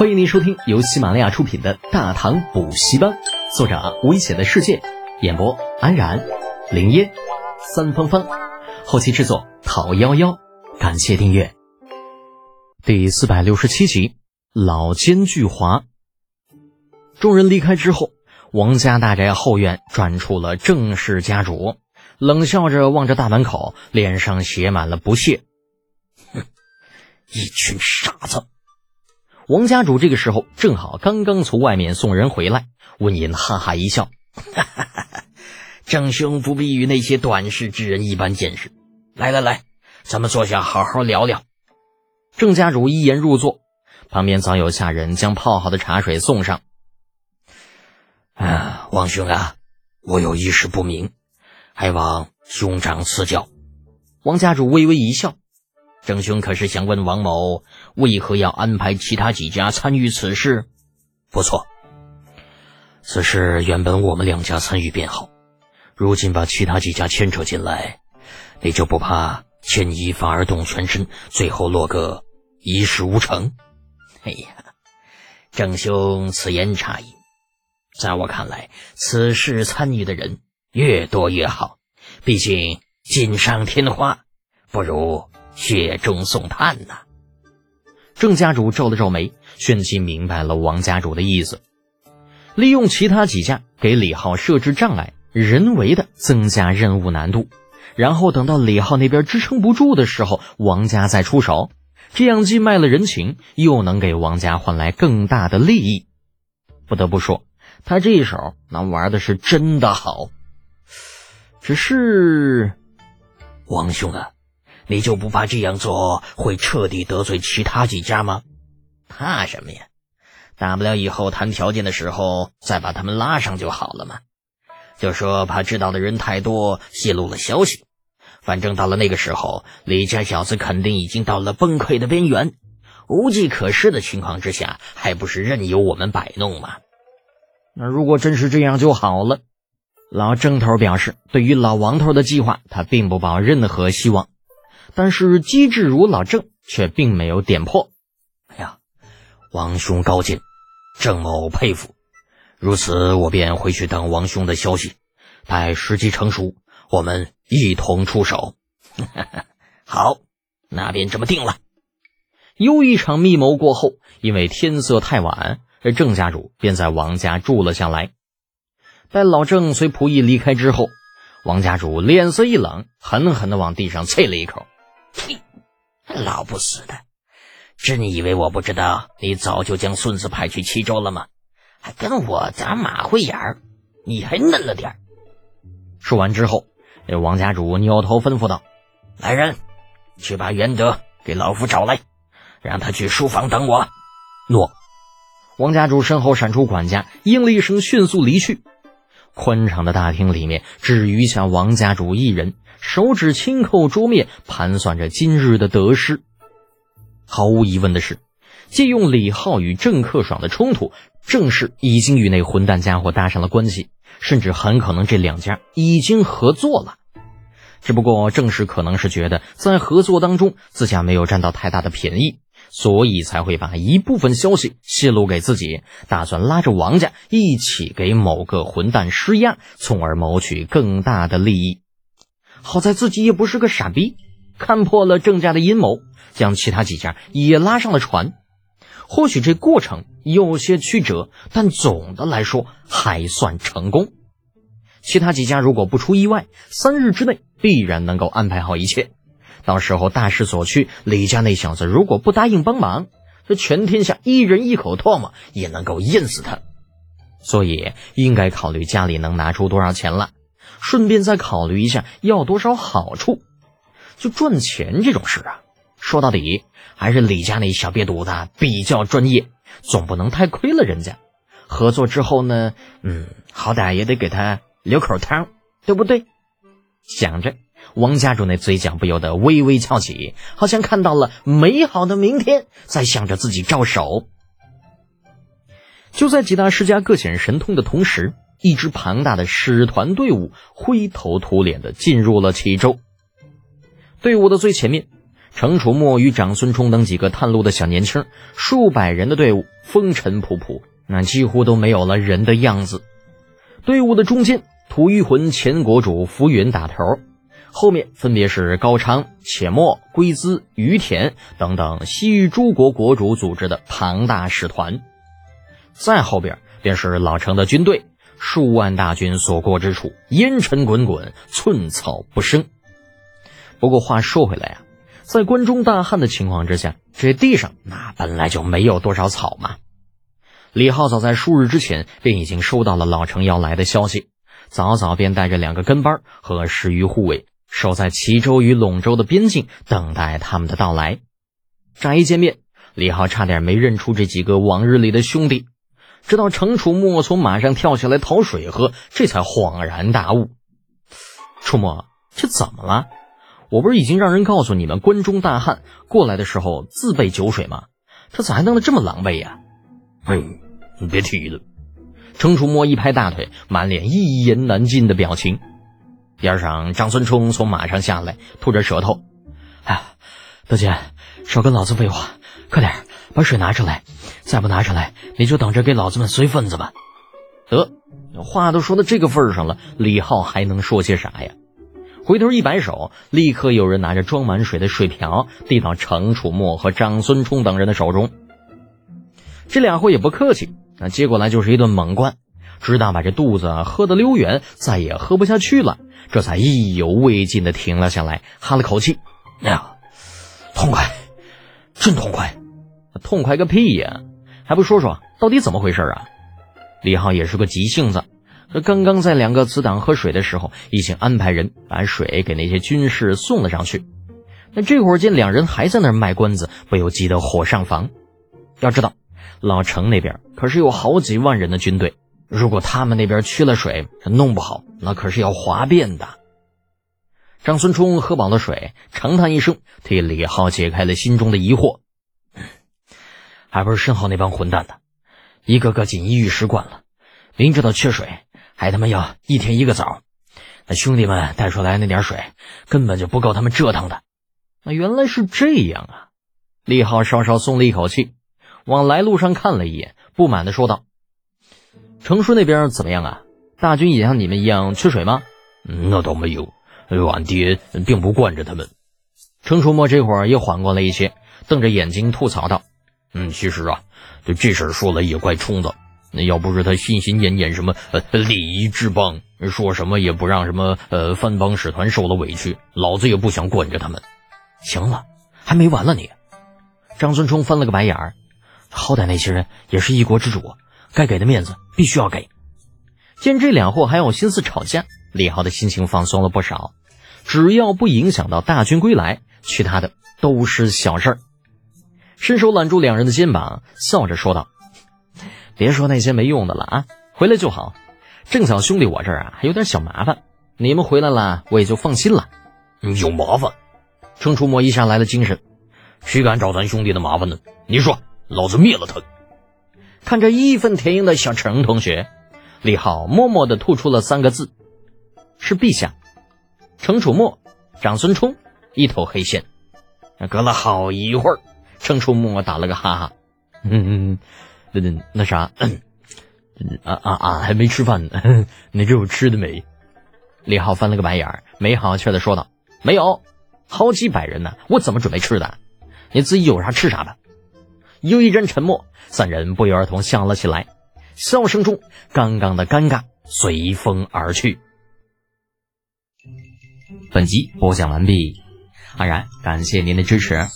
欢迎您收听由喜马拉雅出品的《大唐补习班》，作者危险的世界，演播安然、林烟、三芳芳，后期制作陶幺幺。感谢订阅。第四百六十七集，老奸巨猾。众人离开之后，王家大宅后院转出了郑氏家主，冷笑着望着大门口，脸上写满了不屑。哼，一群傻子。王家主这个时候正好刚刚从外面送人回来，温言哈哈一笑：“哈哈哈哈郑兄不必与那些短视之人一般见识。来来来，咱们坐下好好聊聊。”郑家主一言入座，旁边早有下人将泡好的茶水送上。啊，王兄啊，我有一事不明，还望兄长赐教。王家主微微一笑。郑兄可是想问王某为何要安排其他几家参与此事？不错，此事原本我们两家参与便好，如今把其他几家牵扯进来，你就不怕牵一发而动全身，最后落个一事无成？哎呀，郑兄此言差矣，在我看来，此事参与的人越多越好，毕竟锦上添花，不如。雪中送炭呐！郑家主皱了皱眉，旋即明白了王家主的意思，利用其他几家给李浩设置障碍，人为的增加任务难度，然后等到李浩那边支撑不住的时候，王家再出手，这样既卖了人情，又能给王家换来更大的利益。不得不说，他这一手那玩的是真的好。只是，王兄啊。你就不怕这样做会彻底得罪其他几家吗？怕什么呀？大不了以后谈条件的时候再把他们拉上就好了嘛。就说怕知道的人太多，泄露了消息。反正到了那个时候，李家小子肯定已经到了崩溃的边缘，无计可施的情况之下，还不是任由我们摆弄吗？那如果真是这样就好了。老郑头表示，对于老王头的计划，他并不抱任何希望。但是机智如老郑却并没有点破。哎呀，王兄高见，郑某佩服。如此，我便回去等王兄的消息，待时机成熟，我们一同出手。好，那便这么定了。又一场密谋过后，因为天色太晚，郑家主便在王家住了下来。待老郑随仆役离开之后，王家主脸色一冷，狠狠地往地上啐了一口。呸！老不死的，真以为我不知道你早就将孙子派去齐州了吗？还跟我砸马虎眼儿，你还嫩了点儿。说完之后，那王家主扭头吩咐道：“来人，去把元德给老夫找来，让他去书房等我。”诺。王家主身后闪出管家，应了一声，迅速离去。宽敞的大厅里面，只余下王家主一人。手指轻扣桌面，盘算着今日的得失。毫无疑问的是，借用李浩与郑克爽的冲突，郑氏已经与那混蛋家伙搭上了关系，甚至很可能这两家已经合作了。只不过郑氏可能是觉得在合作当中自家没有占到太大的便宜，所以才会把一部分消息泄露给自己，打算拉着王家一起给某个混蛋施压，从而谋取更大的利益。好在自己也不是个傻逼，看破了郑家的阴谋，将其他几家也拉上了船。或许这过程有些曲折，但总的来说还算成功。其他几家如果不出意外，三日之内必然能够安排好一切。到时候大势所趋，李家那小子如果不答应帮忙，这全天下一人一口唾沫也能够淹死他。所以应该考虑家里能拿出多少钱了。顺便再考虑一下要多少好处，就赚钱这种事啊，说到底还是李家那小瘪犊子比较专业，总不能太亏了人家。合作之后呢，嗯，好歹也得给他留口汤，对不对？想着，王家主那嘴角不由得微微翘起，好像看到了美好的明天，在向着自己招手。就在几大世家各显神通的同时。一支庞大的使团队伍灰头土脸的进入了齐州。队伍的最前面，程楚墨与长孙冲等几个探路的小年轻，数百人的队伍，风尘仆仆，那几乎都没有了人的样子。队伍的中间，吐谷浑前国主浮云打头，后面分别是高昌、且末、龟兹、于田等等西域诸国国主组织的庞大使团，再后边便是老程的军队，数万大军所过之处，烟尘滚滚，寸草不生。不过话说回来啊，在关中大旱的情况之下，这地上那本来就没有多少草嘛。李浩早在数日之前便已经收到了老程要来的消息，早早便带着两个跟班和十余护卫守在齐州与陇州的边境，等待他们的到来。乍一见面，李浩差点没认出这几个往日里的兄弟，直到程楚墨从马上跳下来讨水喝，这才恍然大悟：楚墨，这怎么了？我不是已经让人告诉你们，关中大汉过来的时候自备酒水吗？他咋还弄得这么狼狈呀？哎，你别提了。程楚墨一拍大腿，满脸一言难尽的表情。边上张孙冲从马上下来，吐着舌头：“哎，德姐，少跟老子废话，快点把水拿出来。再不拿出来，你就等着给老子们随份子吧。”得，话都说到这个份上了，李浩还能说些啥呀？回头一摆手，立刻有人拿着装满水的水瓢递到程楚墨和张孙冲等人的手中。这俩货也不客气，那接过来就是一顿猛灌，直到把这肚子喝得溜圆，再也喝不下去了，这才意犹未尽的停了下来，哈了口气：“哎呀，痛快，真痛快！痛快个屁呀！还不说说到底怎么回事啊？”李浩也是个急性子。这刚刚在两个子党喝水的时候，已经安排人把水给那些军士送了上去。那这会儿见两人还在那儿卖关子，不由急得火上房。要知道，老城那边可是有好几万人的军队，如果他们那边缺了水，弄不好那可是要哗变的。张孙冲喝饱了水，长叹一声，替李浩解开了心中的疑惑。还不是身后那帮混蛋的，一个个锦衣玉食惯了，明知道缺水。还他妈要一天一个枣，那兄弟们带出来那点水根本就不够他们折腾的。那原来是这样啊！李浩稍稍松了一口气，往来路上看了一眼，不满的说道：“程叔那边怎么样啊？大军也像你们一样缺水吗？”“那倒没有，俺爹并不惯着他们。”程初墨这会儿也缓过来一些，瞪着眼睛吐槽道：“嗯，其实啊，这这事儿说来也怪冲的。”那要不是他心心念念什么呃礼仪之邦，说什么也不让什么呃藩邦使团受了委屈，老子也不想惯着他们。行了，还没完了你！张孙冲翻了个白眼儿，好歹那些人也是一国之主，该给的面子必须要给。见这两货还有心思吵架，李浩的心情放松了不少。只要不影响到大军归来，其他的都是小事儿。伸手揽住两人的肩膀，笑着说道。别说那些没用的了啊，回来就好。正巧兄弟我这儿啊还有点小麻烦，你们回来了我也就放心了。有麻烦？程楚墨一下来了精神，谁敢找咱兄弟的麻烦呢？你说，老子灭了他！看着义愤填膺的小程同学，李浩默默的吐出了三个字：“是陛下。”程楚墨、长孙冲一头黑线。隔了好一会儿，程楚墨打了个哈哈，嗯嗯。那那啥，嗯，啊啊啊！还没吃饭呢，你这有吃的没？李浩翻了个白眼儿，没好气的说道：“没有，好几百人呢，我怎么准备吃的？你自己有啥吃啥吧。”又一阵沉默，三人不约而同笑了起来，笑声中刚刚的尴尬随风而去。本集播讲完毕，安然感谢您的支持。